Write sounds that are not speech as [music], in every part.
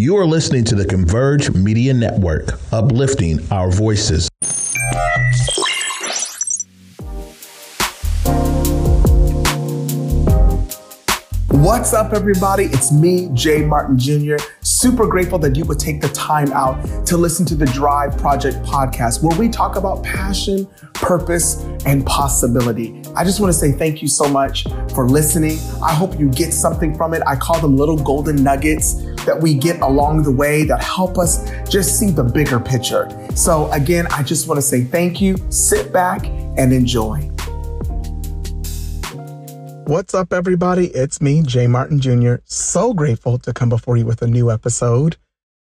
You are listening to the Converge Media Network, uplifting our voices. What's up, everybody? It's me, Jay Martin Jr. Super grateful that you would take the time out to listen to the Drive Project podcast, where we talk about passion, purpose, and possibility. I just want to say thank you so much for listening. I hope you get something from it. I call them little golden nuggets that we get along the way that help us just see the bigger picture. So, again, I just want to say thank you. Sit back and enjoy. What's up, everybody? It's me, Jay Martin Jr. So grateful to come before you with a new episode.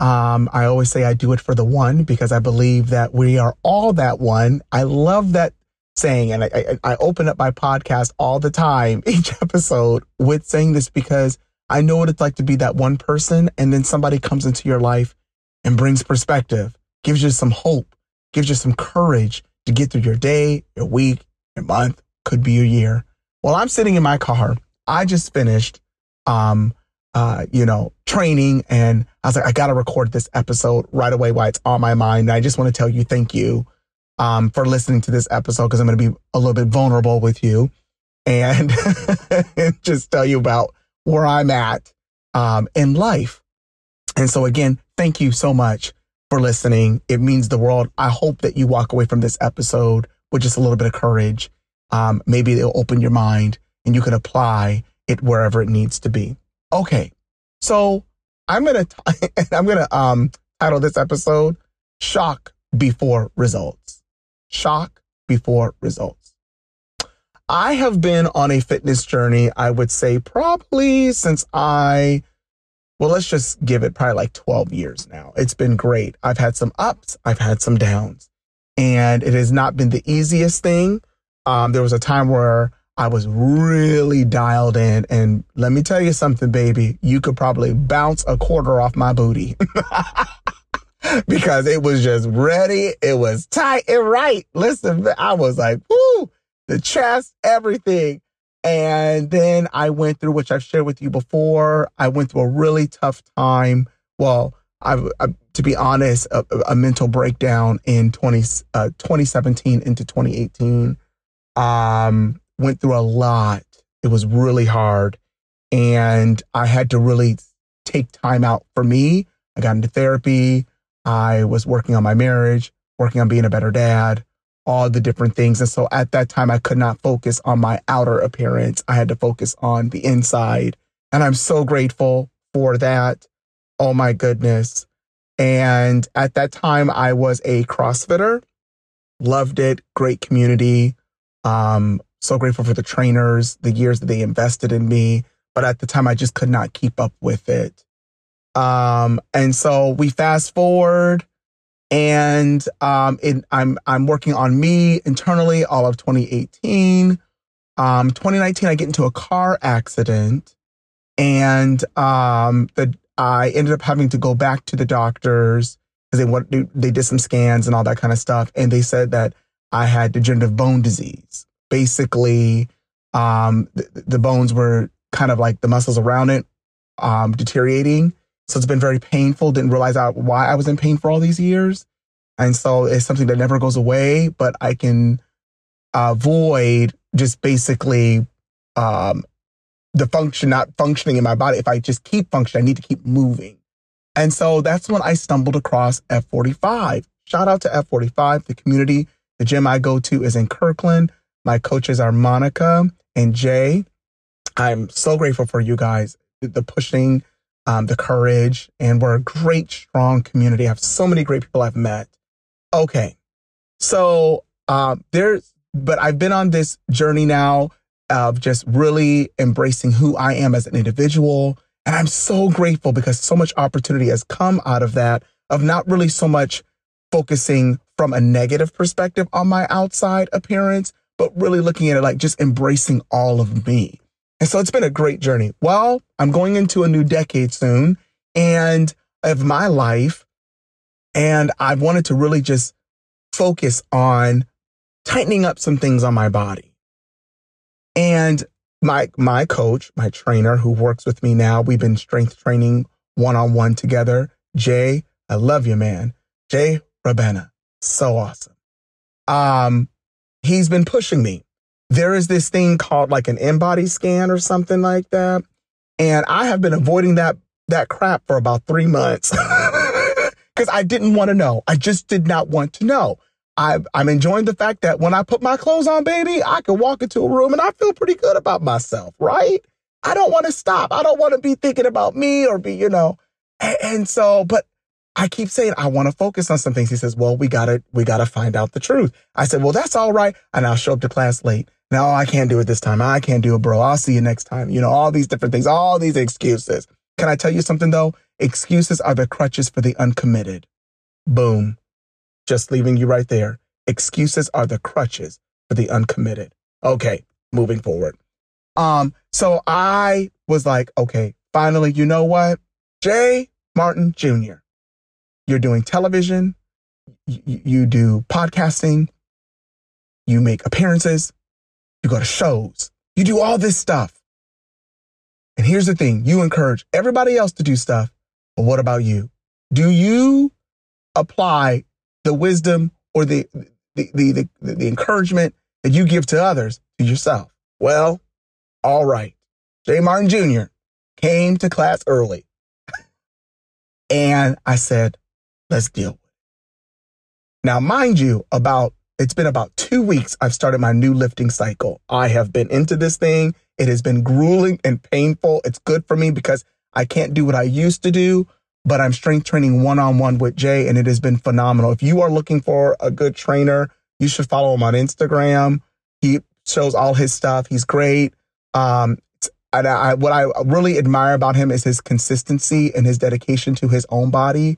Um, I always say I do it for the one because I believe that we are all that one. I love that saying, and I, I, I open up my podcast all the time, [laughs] each episode, with saying this because I know what it's like to be that one person, and then somebody comes into your life and brings perspective, gives you some hope, gives you some courage to get through your day, your week, your month, could be your year. Well, I'm sitting in my car. I just finished, um, uh, you know, training, and I was like, I got to record this episode right away while it's on my mind. And I just want to tell you thank you um, for listening to this episode because I'm going to be a little bit vulnerable with you and [laughs] just tell you about where I'm at um, in life. And so, again, thank you so much for listening. It means the world. I hope that you walk away from this episode with just a little bit of courage um, maybe it'll open your mind and you can apply it wherever it needs to be. Okay. So I'm going [laughs] to, I'm going to, um, title this episode shock before results. Shock before results. I have been on a fitness journey, I would say probably since I, well, let's just give it probably like 12 years now. It's been great. I've had some ups, I've had some downs, and it has not been the easiest thing. Um, there was a time where I was really dialed in. And let me tell you something, baby, you could probably bounce a quarter off my booty [laughs] because it was just ready. It was tight and right. Listen, I was like, whoo, the chest, everything. And then I went through, which I've shared with you before. I went through a really tough time. Well, I, I to be honest, a, a, mental breakdown in 20, uh, 2017 into 2018 um, went through a lot. It was really hard. And I had to really take time out for me. I got into therapy. I was working on my marriage, working on being a better dad, all the different things. And so at that time, I could not focus on my outer appearance. I had to focus on the inside. And I'm so grateful for that. Oh my goodness. And at that time, I was a CrossFitter, loved it, great community. Um, so grateful for the trainers, the years that they invested in me. But at the time, I just could not keep up with it. Um, and so we fast forward and um, it, I'm I'm working on me internally all of 2018. Um, 2019, I get into a car accident, and um, the I ended up having to go back to the doctors because they want they did some scans and all that kind of stuff, and they said that I had degenerative bone disease. Basically, um, the, the bones were kind of like the muscles around it um, deteriorating. So it's been very painful. Didn't realize why I was in pain for all these years. And so it's something that never goes away, but I can avoid just basically um, the function not functioning in my body. If I just keep functioning, I need to keep moving. And so that's when I stumbled across F45. Shout out to F45, the community the gym I go to is in Kirkland. My coaches are Monica and Jay. I'm so grateful for you guys, the pushing, um, the courage, and we're a great, strong community. I have so many great people I've met. Okay. So, um, there's, but I've been on this journey now of just really embracing who I am as an individual. And I'm so grateful because so much opportunity has come out of that, of not really so much focusing from a negative perspective on my outside appearance, but really looking at it like just embracing all of me. And so it's been a great journey. Well, I'm going into a new decade soon and of my life. And I wanted to really just focus on tightening up some things on my body. And my, my coach, my trainer who works with me now, we've been strength training one on one together. Jay, I love you, man. Jay Rabena, so awesome. Um, he's been pushing me. There is this thing called like an in-body scan or something like that. And I have been avoiding that, that crap for about three months [laughs] because I didn't want to know. I just did not want to know. I, I'm enjoying the fact that when I put my clothes on, baby, I can walk into a room and I feel pretty good about myself, right? I don't want to stop. I don't want to be thinking about me or be, you know. And, and so, but I keep saying I want to focus on some things. He says, "Well, we gotta we gotta find out the truth." I said, "Well, that's all right." And I'll show up to class late. No, I can't do it this time. I can't do it, bro. I'll see you next time. You know, all these different things, all these excuses. Can I tell you something though? Excuses are the crutches for the uncommitted. Boom. Just leaving you right there. Excuses are the crutches for the uncommitted. Okay, moving forward. Um, so I was like, okay, finally, you know what? Jay Martin Jr., you're doing television, you, you do podcasting, you make appearances, you go to shows, you do all this stuff. And here's the thing you encourage everybody else to do stuff, but what about you? Do you apply the wisdom or the, the, the, the, the encouragement that you give to others to yourself? Well, all right. Jay Martin Jr. came to class early. [laughs] and I said, let's deal with it. Now, mind you, about it's been about two weeks I've started my new lifting cycle. I have been into this thing. It has been grueling and painful. It's good for me because I can't do what I used to do, but I'm strength training one on one with Jay and it has been phenomenal. If you are looking for a good trainer, you should follow him on Instagram. He shows all his stuff. He's great. Um, and I, what I really admire about him is his consistency and his dedication to his own body.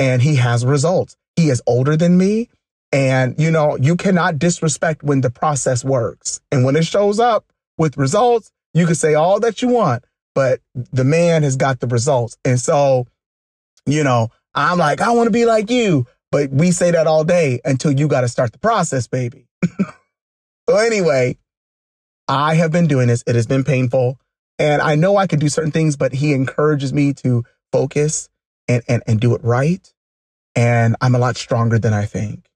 And he has results. He is older than me. And, you know, you cannot disrespect when the process works. And when it shows up with results, you can say all that you want, but the man has got the results. And so, you know, I'm like, I want to be like you. But we say that all day until you got to start the process, baby. [laughs] so anyway, I have been doing this. It has been painful. And I know I can do certain things, but he encourages me to focus and, and, and do it right. And I'm a lot stronger than I think.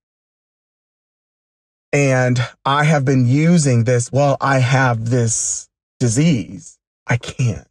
And I have been using this. Well, I have this disease. I can't.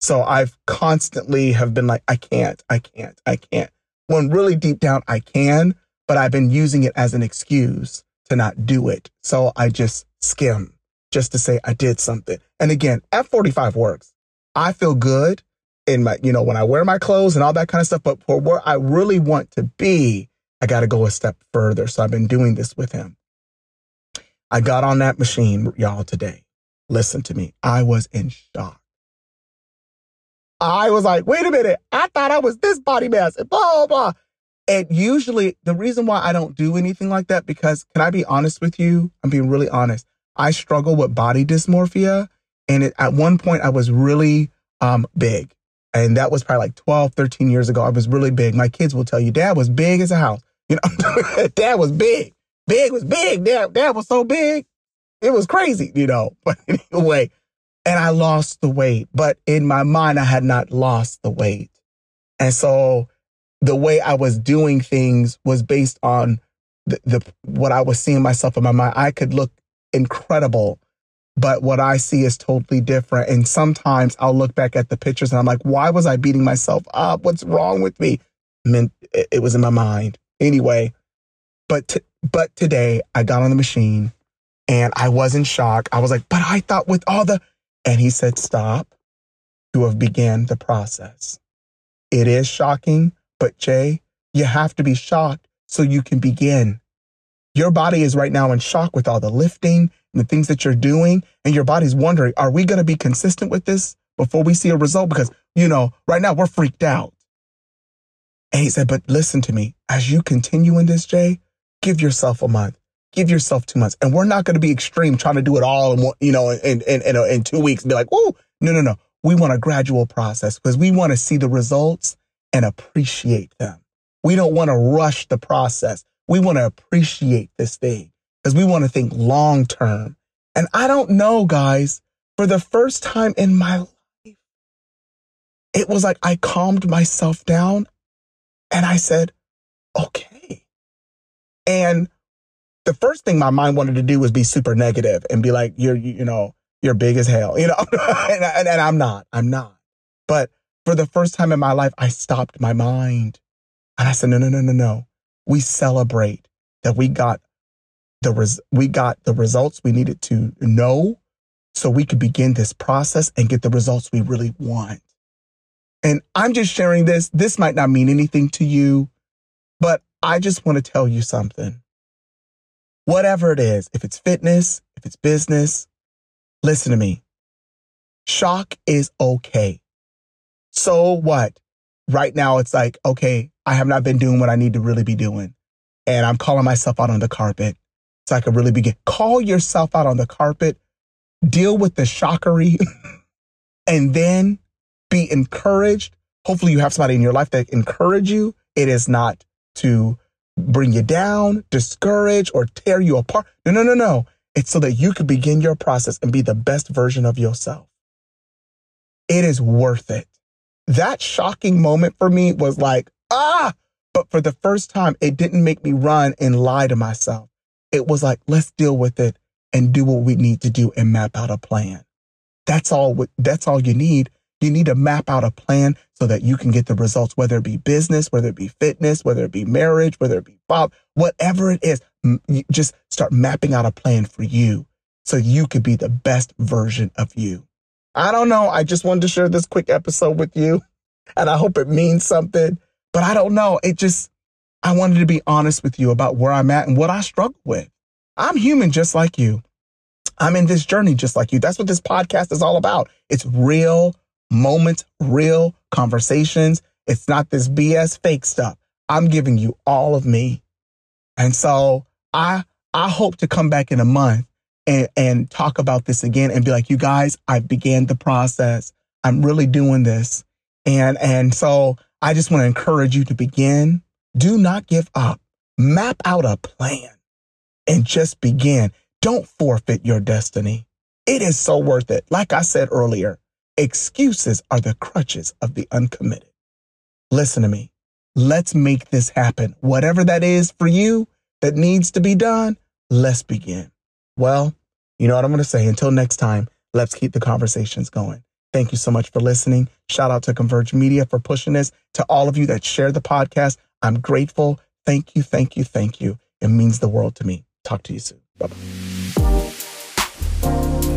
So I've constantly have been like, I can't, I can't, I can't. When really deep down, I can, but I've been using it as an excuse to not do it. So I just skim just to say I did something. And again, F45 works. I feel good in my, you know, when I wear my clothes and all that kind of stuff. But for where I really want to be, I got to go a step further. So I've been doing this with him. I got on that machine, y'all, today. Listen to me. I was in shock. I was like, wait a minute. I thought I was this body mass and blah, blah, blah. And usually the reason why I don't do anything like that, because can I be honest with you? I'm being really honest. I struggle with body dysmorphia. And it, at one point, I was really um, big. And that was probably like 12, 13 years ago. I was really big. My kids will tell you, dad was big as a house. You know, mm-hmm. [laughs] dad was big. Big was big. Dad, dad was so big. It was crazy, you know. [laughs] But anyway, and I lost the weight. But in my mind, I had not lost the weight. And so the way I was doing things was based on the, the what I was seeing myself in my mind. I could look incredible. But what I see is totally different. And sometimes I'll look back at the pictures and I'm like, why was I beating myself up? What's wrong with me? I mean, it, it was in my mind. Anyway, but, t- but today I got on the machine and I was in shock. I was like, but I thought with all the, and he said, stop. You have began the process. It is shocking, but Jay, you have to be shocked so you can begin. Your body is right now in shock with all the lifting and the things that you're doing. And your body's wondering, are we going to be consistent with this before we see a result? Because, you know, right now we're freaked out. And he said, but listen to me. As you continue in this, Jay, give yourself a month, give yourself two months. And we're not going to be extreme trying to do it all in, one, you know, in, in, in, in two weeks and be like, oh, no, no, no. We want a gradual process because we want to see the results and appreciate them. We don't want to rush the process we want to appreciate this thing because we want to think long term. And I don't know, guys, for the first time in my life, it was like I calmed myself down and I said, okay. And the first thing my mind wanted to do was be super negative and be like, you're, you know, you're big as hell, [laughs] you know, and, and, and I'm not, I'm not. But for the first time in my life, I stopped my mind and I said, no, no, no, no, no. We celebrate that we got the res- we got the results we needed to know so we could begin this process and get the results we really want. And I'm just sharing this. This might not mean anything to you, but I just want to tell you something. Whatever it is, if it's fitness, if it's business, listen to me. Shock is okay. So what? Right now, it's like, okay, I have not been doing what I need to really be doing. And I'm calling myself out on the carpet. So I could really begin. Call yourself out on the carpet, deal with the shockery, [laughs] and then be encouraged. Hopefully you have somebody in your life that encourage you. It is not to bring you down, discourage, or tear you apart. No, no, no, no. It's so that you can begin your process and be the best version of yourself. It is worth it. That shocking moment for me was like, ah, but for the first time, it didn't make me run and lie to myself. It was like, let's deal with it and do what we need to do and map out a plan. That's all, that's all you need. You need to map out a plan so that you can get the results, whether it be business, whether it be fitness, whether it be marriage, whether it be Bob, whatever it is. Just start mapping out a plan for you so you could be the best version of you. I don't know. I just wanted to share this quick episode with you and I hope it means something. But I don't know. It just, I wanted to be honest with you about where I'm at and what I struggle with. I'm human just like you. I'm in this journey just like you. That's what this podcast is all about. It's real moments, real conversations. It's not this BS fake stuff. I'm giving you all of me. And so I I hope to come back in a month and, and talk about this again and be like, you guys, I began the process. I'm really doing this. And and so I just want to encourage you to begin. Do not give up. Map out a plan and just begin. Don't forfeit your destiny. It is so worth it. Like I said earlier, excuses are the crutches of the uncommitted. Listen to me. Let's make this happen. Whatever that is for you that needs to be done, let's begin. Well, you know what I'm going to say. Until next time, let's keep the conversations going. Thank you so much for listening. Shout out to Converge Media for pushing this. To all of you that share the podcast, I'm grateful. Thank you, thank you, thank you. It means the world to me. Talk to you soon. Bye bye.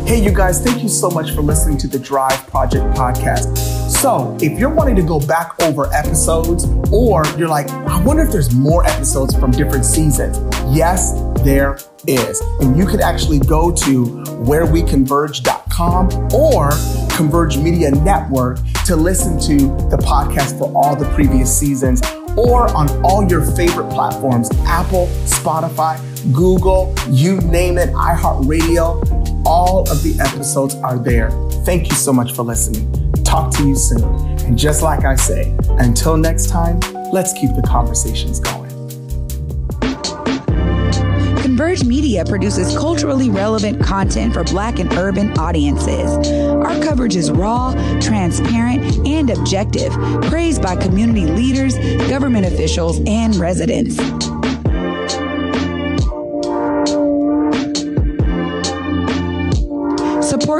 Hey, you guys, thank you so much for listening to the Drive Project podcast. So, if you're wanting to go back over episodes, or you're like, I wonder if there's more episodes from different seasons, yes, there is. And you could actually go to whereweconverge.com or Converge Media Network to listen to the podcast for all the previous seasons or on all your favorite platforms Apple, Spotify, Google, you name it, iHeartRadio. All of the episodes are there. Thank you so much for listening. Talk to you soon. And just like I say, until next time, let's keep the conversations going. Converge Media produces culturally relevant content for Black and urban audiences. Our coverage is raw, transparent, and objective, praised by community leaders, government officials, and residents.